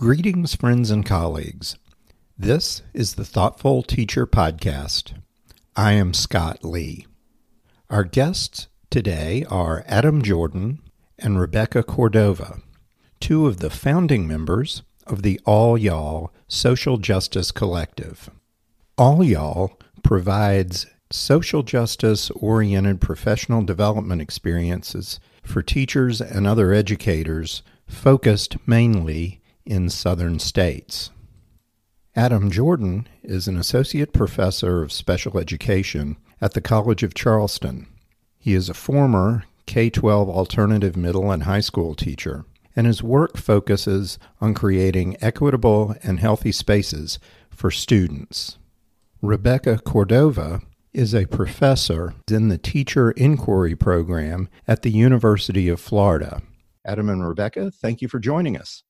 Greetings, friends and colleagues. This is the Thoughtful Teacher Podcast. I am Scott Lee. Our guests today are Adam Jordan and Rebekah Cordova, two of the founding members of the All Y'all Social Justice Collective. All Y'all provides social justice oriented professional development experiences for teachers and other educators focused mainly in southern states. Adam Jordan is an associate professor of special education at the College of Charleston. He is a former K 12 alternative middle and high school teacher, and his work focuses on creating equitable and healthy spaces for students. Rebekah Cordova is a professor in the Teacher Inquiry Program at the University of Florida. Adam and Rebekah, thank you for joining us.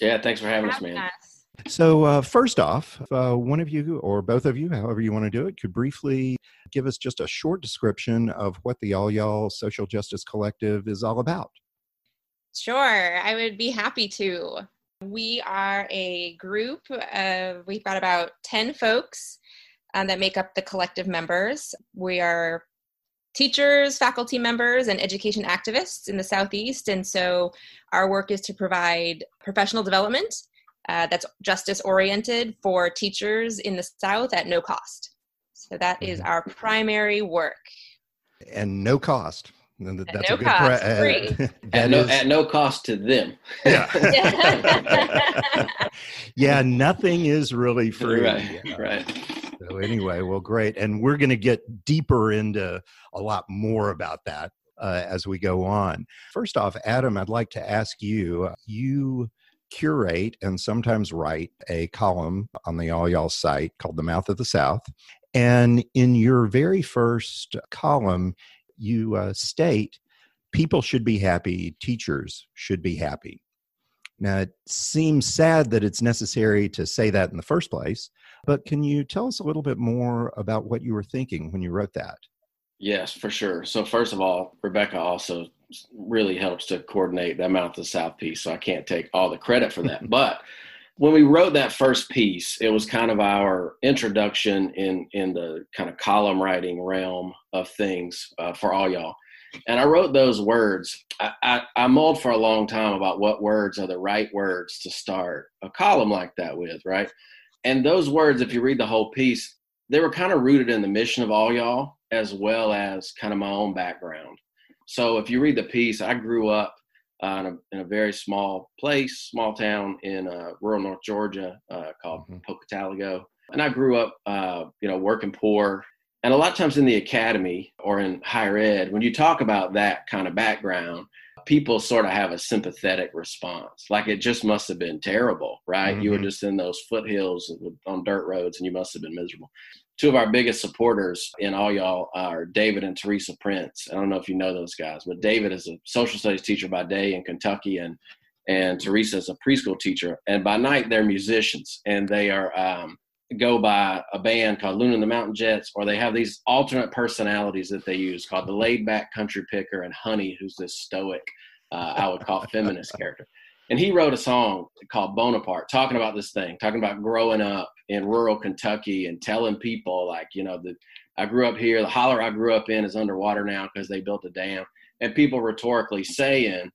Yeah, thanks for having us, man. Us. So, uh, first off, uh, one of you or both of you, however you want to do it, could briefly give us just a short description of what the All Y'all Social Justice Collective is all about. Sure, I would be happy to. We are a group of, we've got about 10 folks um, that make up the collective members. We are teachers, faculty members, and education activists in the Southeast. And so our work is to provide professional development uh, that's justice oriented for teachers in the South at no cost. So that is mm-hmm. our primary work. And no cost. That's at no cost, pre- free. Uh, at, no, is, at no cost to them. Yeah. yeah, nothing is really free. Right, right. So anyway, well, great, and we're going to get deeper into a lot more about that uh, as we go on. First off, Adam, I'd like to ask you. Uh, you curate and sometimes write a column on the All Y'all site called The Mouth of the South. And in your very first column, you uh, state people should be happy, teachers should be happy. Now, it seems sad that it's necessary to say that in the first place, but can you tell us a little bit more about what you were thinking when you wrote that? Yes, for sure. So, first of all, Rebekah also really helps to coordinate the Mouth of the South piece, so I can't take all the credit for that. but when we wrote that first piece, it was kind of our introduction in in the kind of column writing realm of things uh, for all y'all and I wrote those words. I, I, I mulled for a long time about what words are the right words to start a column like that with, right? And those words, if you read the whole piece, they were kind of rooted in the mission of all y'all as well as kind of my own background. So if you read the piece, I grew up uh, in, a, in, a, very small place, small town in uh, rural North Georgia uh, called mm-hmm. Pocataligo. And I grew up, uh, you know, working poor and a lot of times in the academy or in higher ed, when you talk about that kind of background, people sort of have a sympathetic response. Like it just must have been terrible, right? Mm-hmm. You were just in those foothills on dirt roads and you must have been miserable. Two of our biggest supporters in all y'all are David and Teresa Prince. I don't know if you know those guys, but David is a social studies teacher by day in Kentucky and and Teresa is a preschool teacher. And by night, they're musicians and they are um, go by a band called Luna and the Mountain Jets, or they have these alternate personalities that they use called the laid back country picker and Honey, who's this stoic, uh, I would call feminist character. And he wrote a song called Bonaparte, talking about this thing, talking about growing up in rural Kentucky and telling people, like, you know, that I grew up here, the holler I grew up in is underwater now because they built a dam. And people rhetorically saying,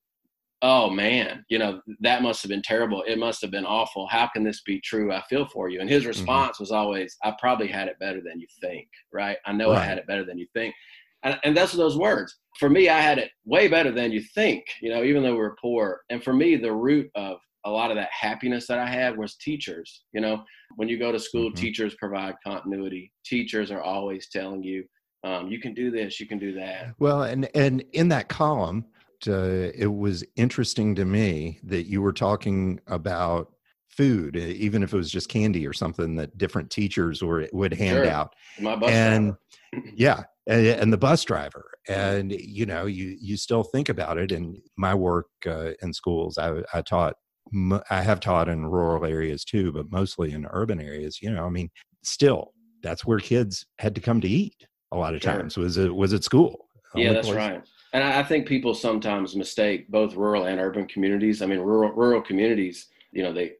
oh man, you know, that must have been terrible. It must have been awful. How can this be true? I feel for you. And his mm-hmm. response mm-hmm. was always, I probably had it better than you think, right? I know right. I had it better than you think. And, and that's those words. For me, I had it way better than you think, you know, even though we were poor. And for me, the root of a lot of that happiness that I had was teachers. You know, when you go to school, mm-hmm. teachers provide continuity. Teachers are always telling you, um, you can do this, you can do that. Well, and and in that column, uh, it was interesting to me that you were talking about food, even if it was just candy or something that different teachers were would hand sure. out. My bus and driver. yeah, and, and, the bus driver, and you know, you you still think about it. In my work uh, in schools, I, I taught. I have taught in rural areas too, but mostly in urban areas. You know, I mean, still, that's where kids had to come to eat. A lot of sure. times was it was at school. Yeah, that's place. right. And I think people sometimes mistake both rural and urban communities. I mean, rural rural communities you know they,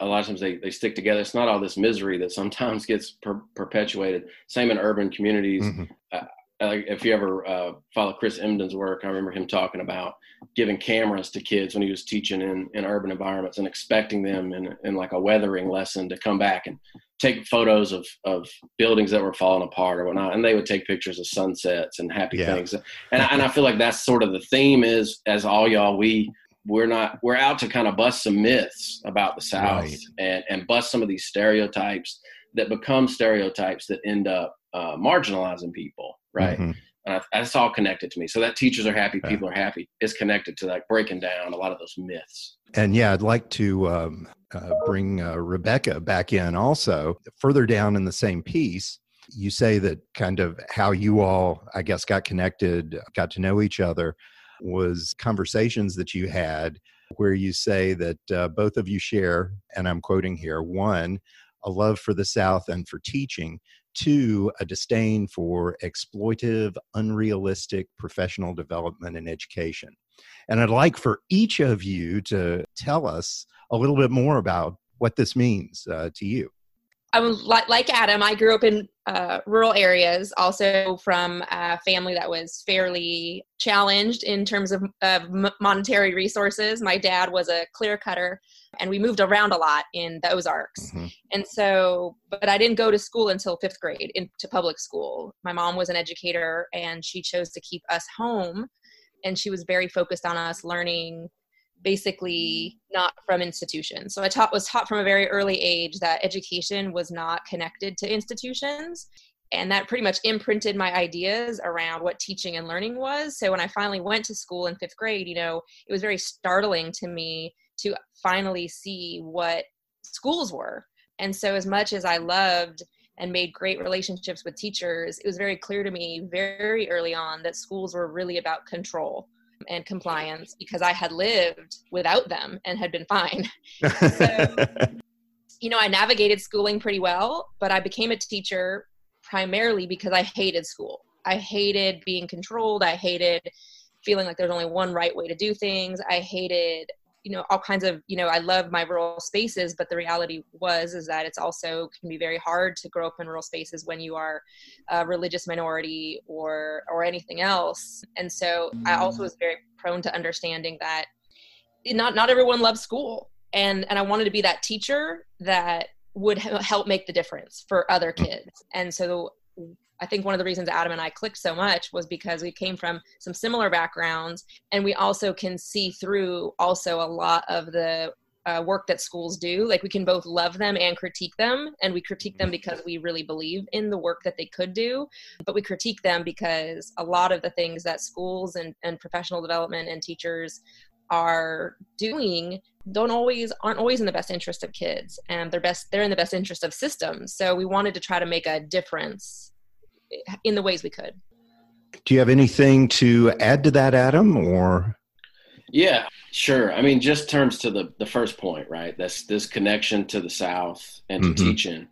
a lot of times they, they stick together it's not all this misery that sometimes gets per- perpetuated same in urban communities mm-hmm. uh, if you ever uh, follow Chris Emdin's work, I remember him talking about giving cameras to kids when he was teaching in, in urban environments and expecting them in, in like a weathering lesson to come back and take photos of, of buildings that were falling apart or whatnot. And they would take pictures of sunsets and happy yeah. things. And, and I feel like that's sort of the theme is as all y'all, we, we're not, we're out to kind of bust some myths about the South right. and, and bust some of these stereotypes that become stereotypes that end up uh, marginalizing people right? Mm-hmm. And I, that's all connected to me. So that teachers are happy, yeah. people are happy is connected to like breaking down a lot of those myths. And yeah, I'd like to um, uh, bring uh, Rebekah back in also. Further down in the same piece, you say that kind of how you all, I guess, got connected, got to know each other was conversations that you had where you say that uh, both of you share, and I'm quoting here, one, a love for the South and for teaching, two, a disdain for exploitive, unrealistic professional development and education. And I'd like for each of you to tell us a little bit more about what this means uh, to you. I'm like, like Adam. I grew up in uh, rural areas, also from a family that was fairly challenged in terms of, of monetary resources. My dad was a clear cutter, and we moved around a lot in the Ozarks. Mm-hmm. And so, but I didn't go to school until fifth grade into public school. My mom was an educator, and she chose to keep us home, and she was very focused on us learning basically not from institutions. So I taught was taught from a very early age that education was not connected to institutions. And that pretty much imprinted my ideas around what teaching and learning was. So when I finally went to school in fifth grade, you know, it was very startling to me to finally see what schools were. And so as much as I loved and made great relationships with teachers, it was very clear to me very early on that schools were really about control and compliance because I had lived without them and had been fine. so, you know, I navigated schooling pretty well, but I became a teacher primarily because I hated school. I hated being controlled. I hated feeling like there's only one right way to do things. I hated you know all kinds of you know i love my rural spaces but the reality was is that it's also can be very hard to grow up in rural spaces when you are a religious minority or or anything else. And so i also mm. was very prone to understanding that not not everyone loves school. And and i wanted to be that teacher that would help make the difference for other mm. kids. And so I think one of the reasons Adam and I clicked so much was because we came from some similar backgrounds and we also can see through also a lot of the uh, work that schools do. Like we can both love them and critique them. And we critique them because we really believe in the work that they could do. But we critique them because a lot of the things that schools and, and professional development and teachers are doing don't always aren't always in the best interest of kids and they're best they're in the best interest of systems so we wanted to try to make a difference in the ways we could. Do you have anything to add to that, Adam, or? Yeah, sure. I mean, just terms to the the first point, right? That's this connection to the South and to mm-hmm. teaching.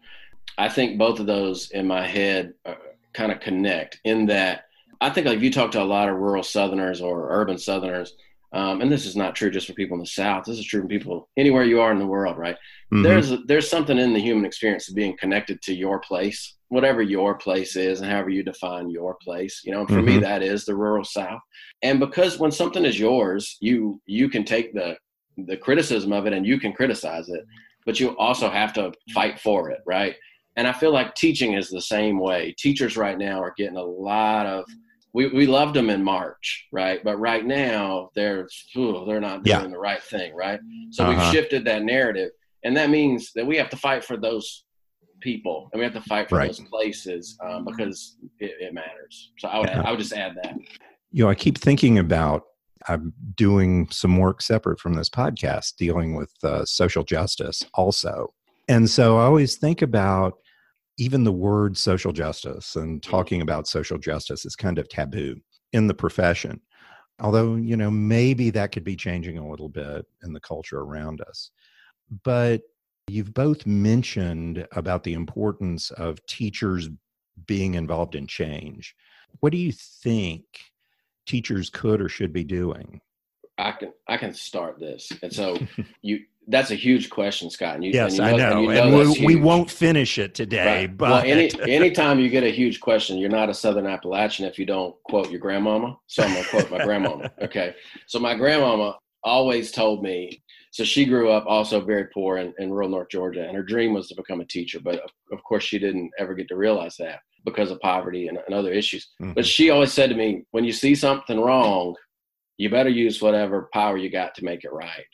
I think both of those in my head uh, kind of connect in that I think like if you talk to a lot of rural Southerners or urban Southerners, um, and this is not true just for people in the South. This is true for people anywhere you are in the world, right? Mm-hmm. There's there's something in the human experience of being connected to your place, whatever your place is, and however you define your place. You know, for mm-hmm. me that is the rural South. And because when something is yours, you you can take the the criticism of it and you can criticize it, but you also have to fight for it, right? And I feel like teaching is the same way. Teachers right now are getting a lot of we, we loved them in March, right? But right now they're ooh, they're not doing yeah. the right thing, right? So uh-huh. we've shifted that narrative, and that means that we have to fight for those people, and we have to fight for right. those places um, because it, it, matters. So I would yeah. I would just add that. You know, I keep thinking about I'm doing some work separate from this podcast dealing with uh, social justice also, and so I always think about even the word social justice and mm. talking about social justice is kind of taboo in the profession. Although, you know, maybe that could be changing a little bit in the culture around us. But you've both mentioned about the importance of teachers being involved in change. What do you think teachers could or should be doing? I can I can start this. And so you that's a huge question, Scott. And you, yes, and you know, I know, and, you know and we, we, won't finish it today. Right. But well, any anytime you get a huge question, you're not a Southern Appalachian if you don't quote your grandmama. So I'm gonna quote my grandmama. Okay, so my grandmama always told me. So she grew up also very poor in, in rural North Georgia, and her dream was to become a teacher. But of, of course, she didn't ever get to realize that because of poverty and, and other issues. Mm-hmm. But she always said to me, when you see something wrong, you better use whatever power you got to make it right.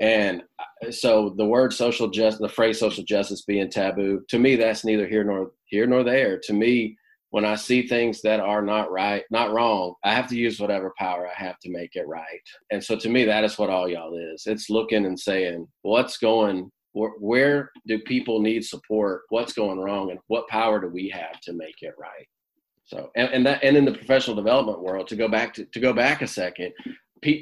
And uh, so the word social justice, the phrase social justice being taboo, to me, that's neither here nor here nor there. To me, when I see things that are not right, not wrong, I have to use whatever power I have to make it right. And so to me, that is what all y'all is. It's looking and saying, what's going, where, where do people need support? What's going wrong? And what power do we have to make it right? So, and, and that, and in the professional development world, to go back to, to go back a second,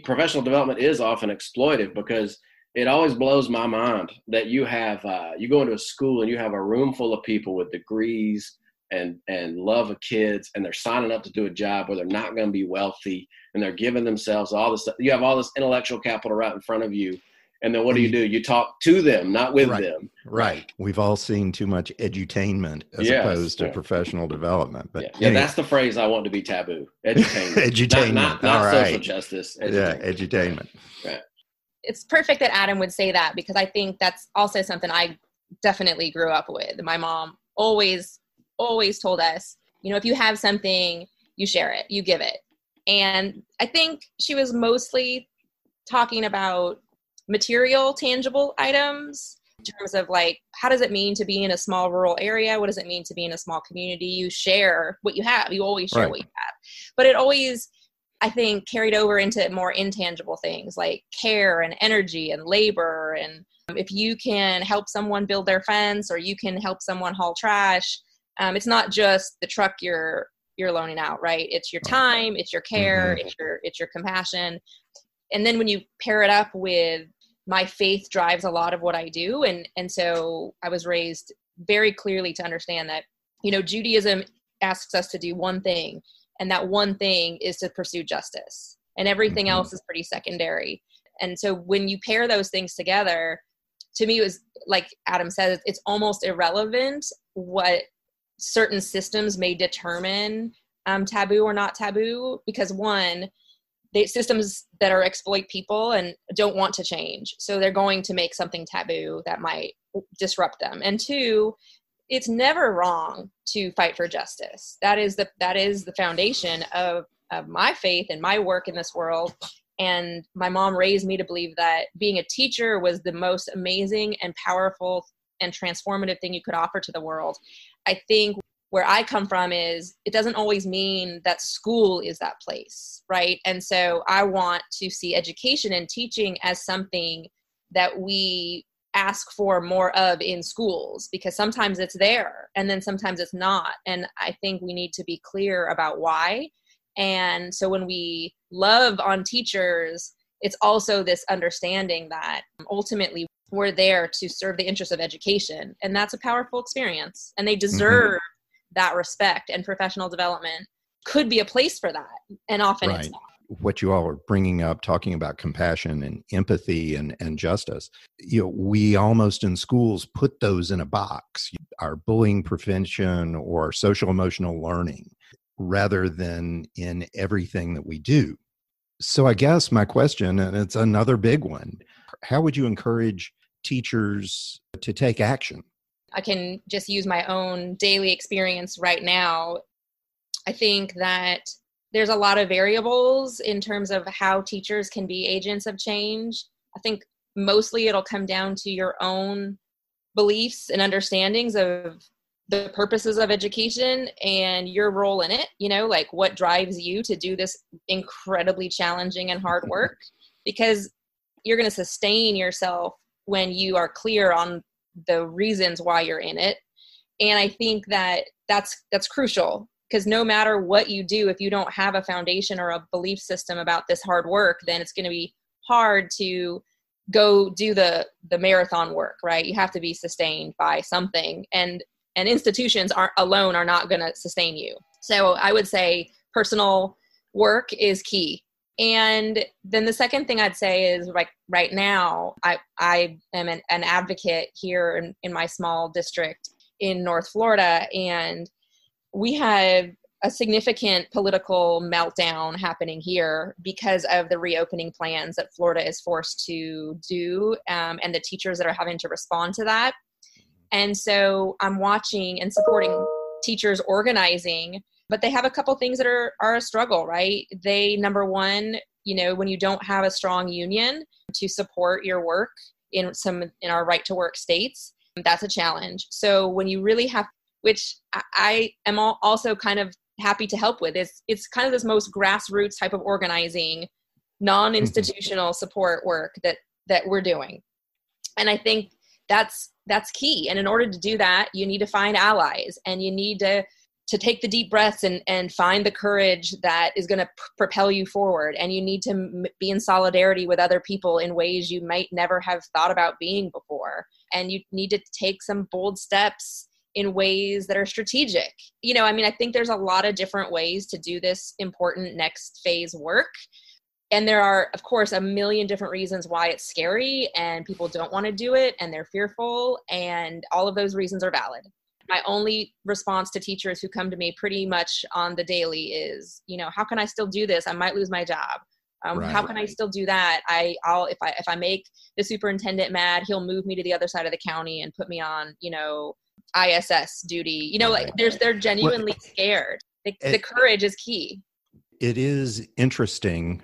professional development is often exploitive because it always blows my mind that you have uh, you go into a school and you have a room full of people with degrees and and love of kids and they're signing up to do a job where they're not going to be wealthy and they're giving themselves all this stuff. you have all this intellectual capital right in front of you and then what do you mm. do? You talk to them, not with right. them. Right. We've all seen too much edutainment as yes. opposed to yeah. professional development. But yeah, yeah anyway. that's the phrase I want to be taboo. Edutainment. edutainment. Not, not, not social justice. Edutainment. Yeah, edutainment. Right. It's perfect that Adam would say that because I think that's also something I definitely grew up with. My mom always, always told us, you know, if you have something, you share it, you give it. And I think she was mostly talking about material, tangible items in terms of like how does it mean to be in a small rural area? What does it mean to be in a small community? You share what you have. You always share right. what you have. But it always i think carried over into more intangible things like care and energy and labor. And if you can help someone build their fence or you can help someone haul trash um, it's not just the truck you're you're loaning out right it's your time it's your care mm-hmm. it's your it's your compassion and then when you pair it up with my faith drives a lot of what I do. And, and so I was raised very clearly to understand that, you know, Judaism asks us to do one thing, and that one thing is to pursue justice. And everything mm-hmm. else is pretty secondary. And so when you pair those things together, to me, it was like Adam said, it's almost irrelevant what certain systems may determine um, taboo or not taboo, because one, they systems that are exploit people and don't want to change. So they're going to make something taboo that might disrupt them. And two it's never wrong to fight for justice. That is the that is the foundation of of my faith and my work in this world. And my mom raised me to believe that being a teacher was the most amazing and powerful and transformative thing you could offer to the world i think where I come from is it doesn't always mean that school is that place, right? And so I want to see education and teaching as something that we ask for more of in schools because sometimes it's there and then sometimes it's not. And I think we need to be clear about why. And so when we love on teachers, it's also this understanding that ultimately we're there to serve the interests of education. And that's a powerful experience. And they mm-hmm. deserve. Mm-hmm that respect and professional development could be a place for that and often right. it's not what you all are bringing up talking about compassion and empathy and, and justice you know we almost in schools put those in a box our bullying prevention or social emotional learning rather than in everything that we do so i guess my question and it's another big one how would you encourage teachers to take action I can just use my own daily experience right now. I think that there's a lot of variables in terms of how teachers can be agents of change. I think mostly it'll come down to your own beliefs and understandings of the purposes of education and your role in it you know like what drives you to do this incredibly challenging and hard work because you're going to sustain yourself when you are clear on the reasons why you're in it. And i think that that's that's crucial because no matter what you do if you don't have a foundation or a belief system about this hard work then it's going to be hard to go do the the marathon work right? You have to be sustained by something and and institutions aren't alone are not going to sustain you. So i would say personal work is key And then the second thing I'd say is like right now, I, I am an, an advocate here in, in my small district in North Florida, and we have a significant political meltdown happening here because of the reopening plans that Florida is forced to do um, and the teachers that are having to respond to that. And so I'm watching and supporting teachers organizing but they have a couple things that are are a struggle right? They number one you know when you don't have a strong union to support your work in some in our right to work states that's a challenge. So when you really have which i am also kind of happy to help with is it's kind of this most grassroots type of organizing non-institutional mm-hmm. support work that that we're doing. And i think that's that's key. And in order to do that you need to find allies and you need to to take the deep breaths and, and find the courage that is going to p- propel you forward. And you need to m- be in solidarity with other people in ways you might never have thought about being before. And you need to take some bold steps in ways that are strategic. You know, I mean, I think there's a lot of different ways to do this important next phase work. And there are, of course, a million different reasons why it's scary and people don't want to do it and they're fearful. And all of those reasons are valid my only response to teachers who come to me pretty much on the daily is you know how can i still do this? I might lose my job. Um, right. how can i still do that? I i'll if i if i make the superintendent mad he'll move me to the other side of the county and put me on you know iss duty. You know right. like there's they're genuinely well, scared. The, it, the courage is key. It is interesting.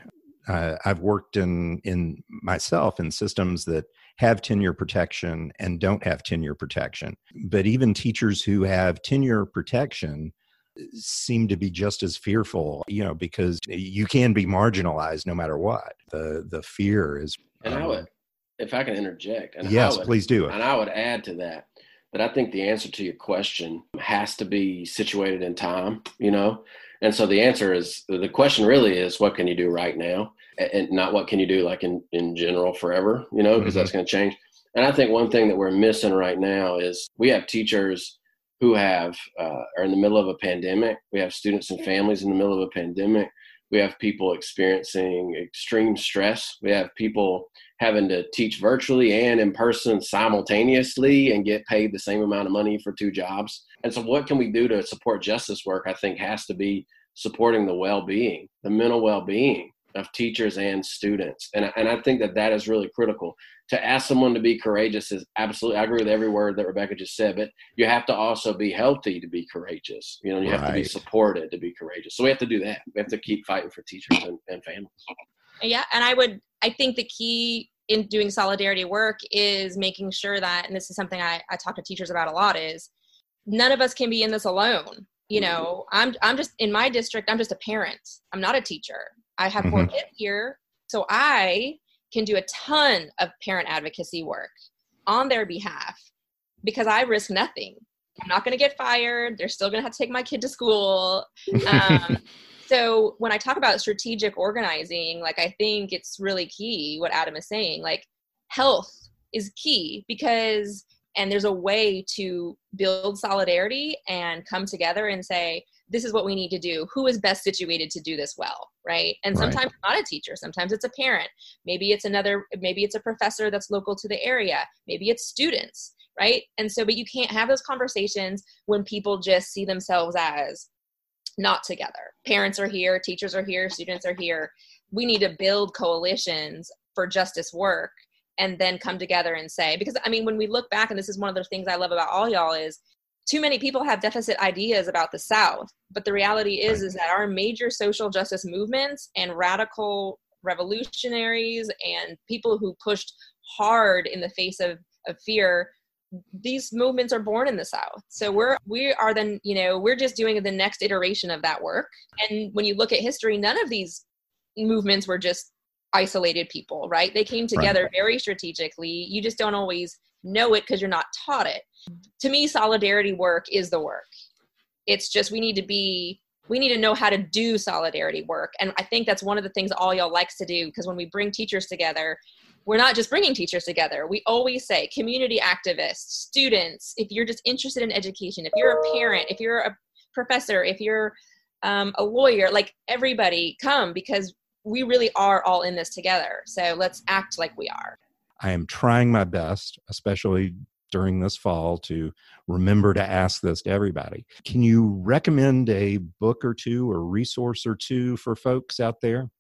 Uh, I've worked in in myself in systems that have tenure protection and don't have tenure protection. But even teachers who have tenure protection uh, seem to be just as fearful, you know, because you can be marginalized no matter what. The the fear is. And um, I would, if I can interject. And yes, would, please do it. And I would add to that that I think the answer to your question has to be situated in time. You know, and so the answer is the question really is what can you do right now? and not what can you do like in in general forever you know because mm-hmm. that's going to change. And i think one thing that we're missing right now is we have teachers who have uh, are in the middle of a pandemic. We have students and families in the middle of a pandemic. We have people experiencing extreme stress. We have people having to teach virtually and in person simultaneously and get paid the same amount of money for two jobs and so what can we do to support justice work i think has to be supporting the well-being the mental well-being of teachers and students. And, and I think that that is really critical. To ask someone to be courageous is absolutely, I agree with every word that Rebekah just said, but you have to also be healthy to be courageous. You know, you right. have to be supported to be courageous. So we have to do that. We have to keep fighting for teachers and, and families. Yeah. And I would, I think the key in doing solidarity work is making sure that, and this is something I, I talk to teachers about a lot, is none of us can be in this alone you mm-hmm. know i'm i'm just in my district i'm just a parent i'm not a teacher I have mm-hmm. four kids here, so I can do a ton of parent advocacy work on their behalf because I risk nothing. I'm not going to get fired. They're still going to have to take my kid to school. Um, so when I talk about strategic organizing, like I think it's really key what Adam is saying. Like health is key because and there's a way to build solidarity and come together and say this is what we need to do. Who is best situated to do this well right? And sometimes right. not a teacher sometimes it's a parent. Maybe it's another maybe it's a professor that's local to the area. Maybe it's students right? And so but you can't have those conversations when people just see themselves as not together. Parents are here teachers are here students are here. We need to build coalitions for justice work and then come together and say because i mean when we look back and this is one of the things i love about all y'all is too many people have deficit ideas about the south. But the reality is is that our major social justice movements and radical revolutionaries and people who pushed hard in the face of, of fear these movements are born in the south. So we're we are then you know we're just doing the next iteration of that work. And when you look at history none of these movements were just isolated people right? They came together right. very strategically. You just don't always know it because you're not taught it. To me solidarity work is the work. It's just we need to be we need to know how to do solidarity work. And i think that's one of the things all y'all likes to do because when we bring teachers together we're not just bringing teachers together. We always say community activists students if you're just interested in education if you're a parent if you're a professor if you're um, a lawyer like everybody come because we really are all in this together. So let's act like we are. I am trying my best, especially during this fall, to remember to ask this to everybody. Can you recommend a book or two or resource or two for folks out there?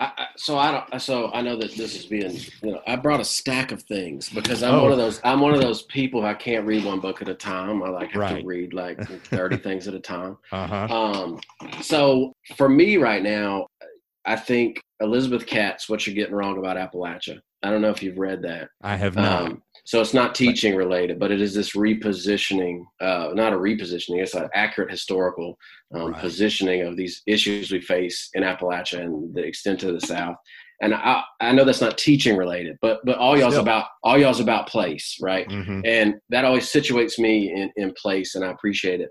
I, I, so I don't. So I know that this is being. You know, I brought a stack of things because I'm oh. one of those. I'm one of those people. I can't read one book at a time. I like have right. to read like 30 things at a time. Uh-huh. Um. So for me right now, I think Elizabeth Catte. What you're getting wrong about Appalachia. I don't know if you've read that. I have not. Um, so it's not teaching related, but it is this repositioning, uh, not a repositioning, it's an accurate historical um, right. positioning of these issues we face in Appalachia and the extent of the South. And I, I know that's not teaching related, but but all y'all's Still. about all y'all's about place, right? Mm-hmm. And that always situates me in, in place, and I appreciate it.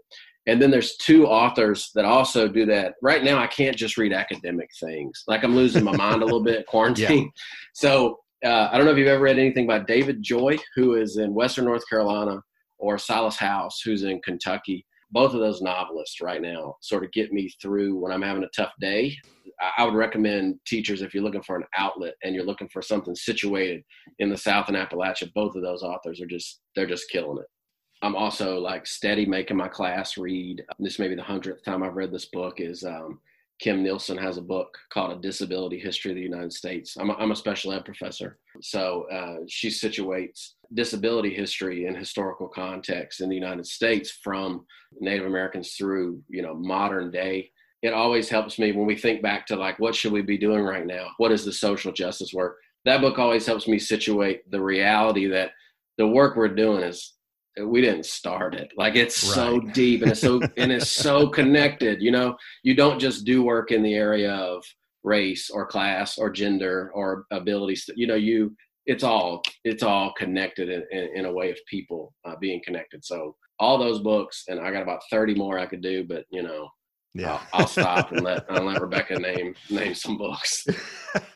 And then there's two authors that also do that. Right now, I can't just read academic things. Like I'm losing my mind a little bit, quarantine. Yeah. So uh, I don't know if you've ever read anything by David Joy, who is in Western North Carolina, or Silas House, who's in Kentucky. Both of those novelists right now sort of get me through when I'm having a tough day. I would recommend teachers if you're looking for an outlet and you're looking for something situated in the South and Appalachia. Both of those authors are just they're just killing it. I'm also like steady making my class read. This may be the hundredth time I've read this book. Is um, Kim Nielsen has a book called A Disability History of the United States. I'm a, I'm a special ed professor. So uh, she situates disability history in historical context in the United States from Native Americans through, you know, modern day. It always helps me when we think back to like, what should we be doing right now? What is the social justice work? That book always helps me situate the reality that the work we're doing is we didn't start it. Like it's right. so deep and it's so and it's so connected you know? You don't just do work in the area of race or class or gender or abilities. You know you it's all it's all connected in, in, in a way of people uh, being connected. So all those books and i got about 30 more i could do but you know yeah. I'll, I'll stop and let i'll let rebekah name name some books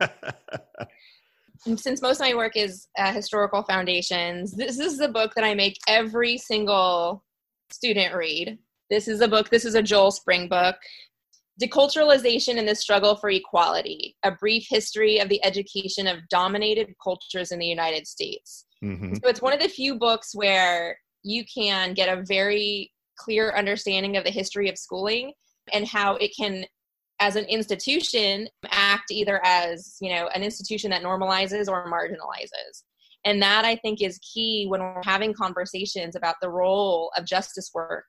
since most of my work is uh, historical foundations, this is the book that I make every single student read. This is a book, this is a Joel Spring book. Deculturalization and the Struggle for Equality A Brief History of the Education of Dominated Cultures in the United States. Mm-hmm. So it's one of the few books where you can get a very clear understanding of the history of schooling and how it can as an institution act either as you know an institution that normalizes or marginalizes. And that i think is key when we're having conversations about the role of justice work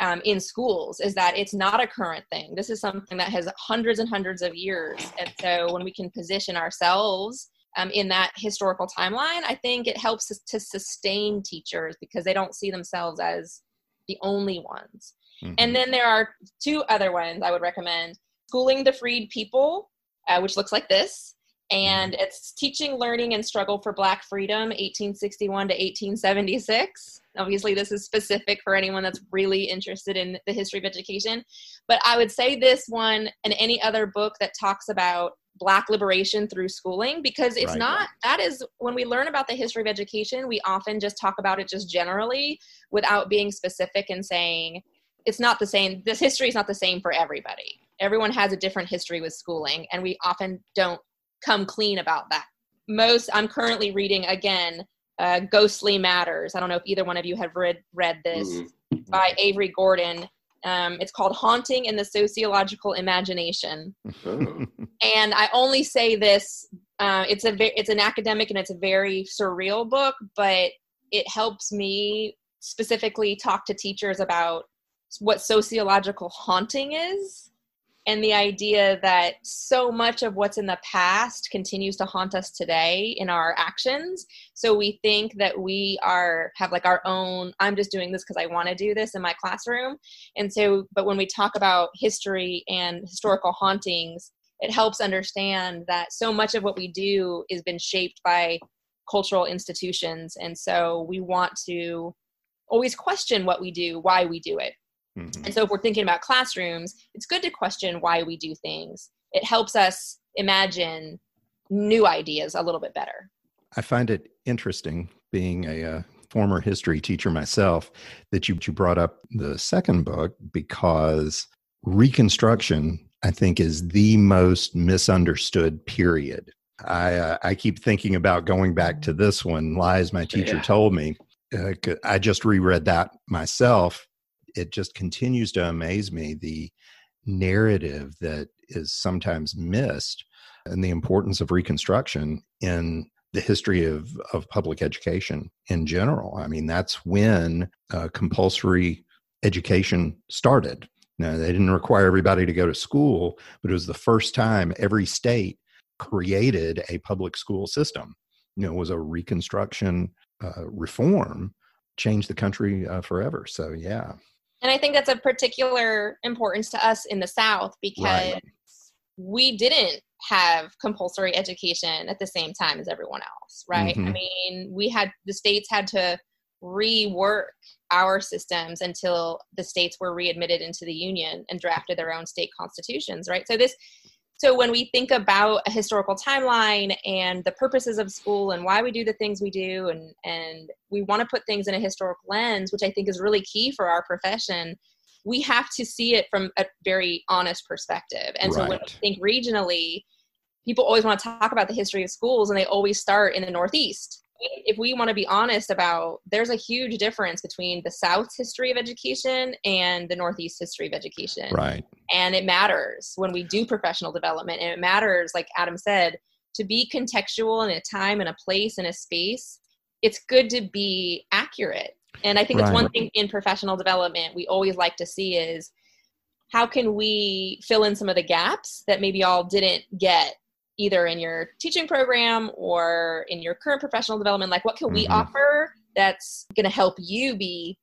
um, in schools is that it's not a current thing. This is something that has hundreds and hundreds of years. And so when we can position ourselves um, in that historical timeline i think it helps to sustain teachers because they don't see themselves as the only ones. Mm-hmm. and then there are two other ones i would recommend Schooling the Freed People, uh, which looks like this. And mm-hmm. it's Teaching, Learning, and Struggle for Black Freedom, 1861 to 1876. Obviously, this is specific for anyone that's really interested in the history of education. But I would say this one and any other book that talks about black liberation through schooling because it's right. not that is when we learn about the history of education we often just talk about it just generally without being specific and saying it's not the same this history is not the same for everybody everyone has a different history with schooling and we often don't come clean about that. Most i'm currently reading again uh, ghostly matters. I don't know if either one of you have read read this mm-hmm. by avery gordon. Um, it's called haunting in the sociological imagination. Oh. and i only say this uh, it's a ve- it's an academic and it's a very surreal book but it helps me specifically talk to teachers about what sociological haunting is and the idea that so much of what's in the past continues to haunt us today in our actions. So we think that we are have like our own i'm just doing this because i want to do this in my classroom. And so but when we talk about history and historical hauntings it helps understand that so much of what we do has been shaped by cultural institutions. And so we want to always question what we do why we do it Mm-hmm. And so if we're thinking about classrooms, it's good to question why we do things. It helps us imagine new ideas a little bit better. I find it interesting being a, a uh, former history teacher myself that you, you brought up the second book because Reconstruction I think is the most misunderstood period. I uh, I keep thinking about going back to this one. Lies my teacher Yeah. told me. Uh, c- I just reread that myself. It just continues to amaze me the narrative that is sometimes missed and the importance of Reconstruction in the history of, of public education in general. I mean, that's when uh, compulsory education started. Now, they didn't require everybody to go to school, but it was the first time every state created a public school system. You know, it was a Reconstruction uh, reform, changed the country uh, forever. So, yeah. And I think that's a particular importance to us in the South because Right. we didn't have compulsory education at the same time as everyone else, right? I Mhm. mean, we had the states had to rework our systems until the states were readmitted into the union and drafted their own state constitutions, right? So this so when we think about a historical timeline and the purposes of school and why we do the things we do and and we want to put things in a historical lens which i think is really key for our profession we have to see it from a very honest perspective. And so when we think regionally people always want to talk about the history of schools and they always start in the northeast. If we want to be honest about there's a huge difference between the south's history of education and the northeast history of education. Right. And it matters when we do professional development and it matters like adam said to be contextual in a time and a place and a space it's good to be accurate. And i think it's one thing in professional development we always like to see is how can we fill in some of the gaps that maybe y'all didn't get either in your teaching program or in your current professional development? Like what can we Mhm. offer that's going to help you be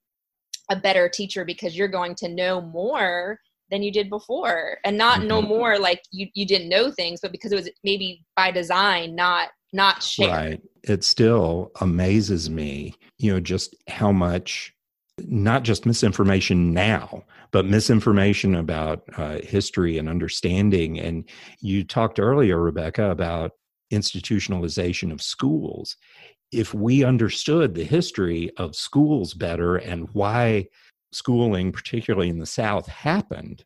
a better teacher because you're going to know more than you did before and not know Mhm. more like you, you didn't know things but because it was maybe by design not not shared Right. It still amazes me, you know, just how much, not just misinformation now, but misinformation about uh, history and understanding. And you talked earlier, Rebekah, about institutionalization of schools. If we understood the history of schools better and why schooling, particularly in the South, happened,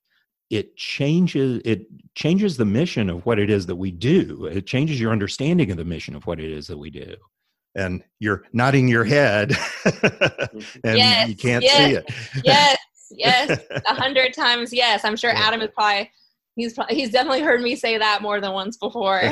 it changes it changes the mission of what it is that we do. It changes your understanding of the mission of what it is that we do. And you're nodding your head and Yes, you can't yes, see it. yes yes a hundred times yes. I'm sure adam is probably he's probably, he's definitely heard me say that more than once before.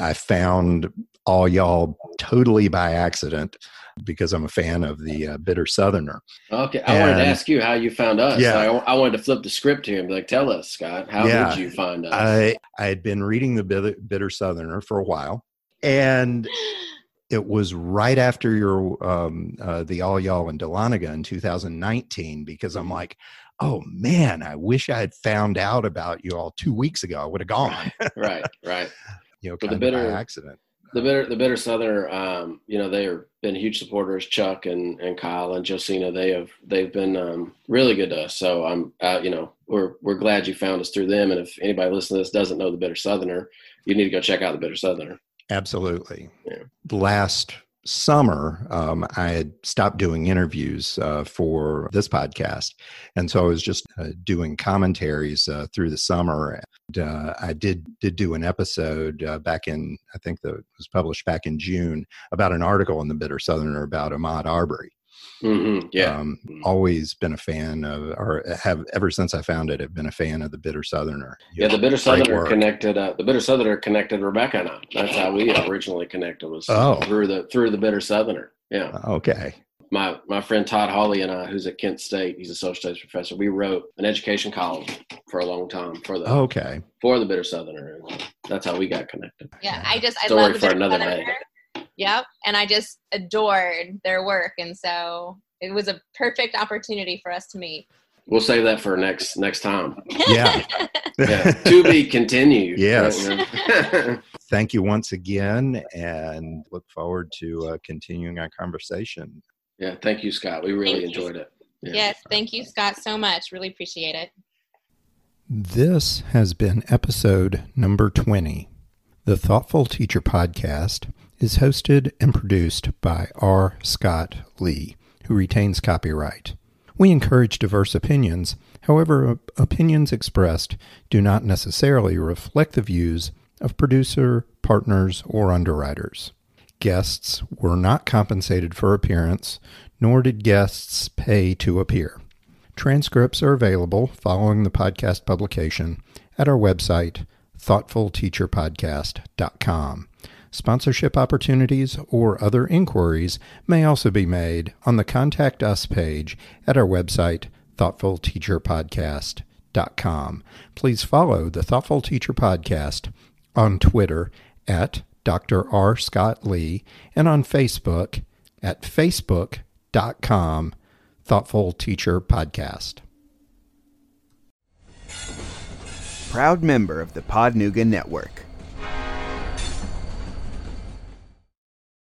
I found all y'all totally by accident because i'm a fan of the uh, bitter southerner Okay, I wanted to ask you how you found us. Yeah. I, I wanted to flip the script here and be like, "Tell us, Scott, how Yeah. did you find us?" i i had been reading the bitter, bitter southerner for a while and it was right after your um, uh, the all y'all in Dahlonega in 2019 because I'm like, oh man, I wish I had found out about you all two weeks ago. I would have gone, right, right. you know, Well, the kind of by bitter- accident. The bitter, the bitter Southerner, um, you know, they have been huge supporters. Chuck and, and Kyle and Josina, they have they've been um, really good to us. So I'm, uh, you know, we're we're glad you found us through them. And if anybody listening to this doesn't know the Bitter Southerner, you need to go check out the Bitter Southerner. Absolutely. Yeah. Last summer, um, I had stopped doing interviews uh, for this podcast. And so I was just uh, doing commentaries uh, through the summer. And, uh, I did, did do an episode uh, back in, I think that was published back in June about an article in the Bitter Southerner about Ahmaud Arbery. Mm-hmm. Yeah, Um, always been a fan of, or have ever since I found it, have been a fan of the Bitter Southerner. yeah. The Bitter Southerner connected. Uh, the Bitter Southerner connected Rebekah and I. That's how we originally connected. Was Oh. through the through the Bitter Southerner. Yeah. Okay. my my friend Todd Hawley and I, who's at Kent State, he's a social studies professor. We wrote an education column for a long time for the Okay. for the Bitter Southerner. And that's how we got connected. Yeah, I just I Story love the for Bitter another Southerner. day. Yep, and I just adored their work, and so it was a perfect opportunity for us to meet. We'll save that for next next time. Yeah. Yeah, to be continued. Yes. Right? Thank you once again and look forward to uh, continuing our conversation. yeah. Thank you, Scott. We really Thank you. enjoyed it. Yeah. Yes, thank you, Scott, so much. Really appreciate it. This has been episode number 20. The Thoughtful Teacher Podcast is hosted and produced by R. Scott Lee, who retains copyright. We encourage diverse opinions. However, opinions expressed do not necessarily reflect the views of producer, partners, or underwriters. Guests were not compensated for appearance, nor did guests pay to appear. Transcripts are available following the podcast publication at our website, thoughtfulteacherpodcast.com. Sponsorship opportunities or other inquiries may also be made on the Contact Us page at our website, thoughtfulteacherpodcast.com. Please follow the Thoughtful Teacher Podcast on Twitter at Dr. R. Scott Lee and on Facebook at facebook.com Thoughtful Teacher Podcast. Proud member of the Podnooga Network.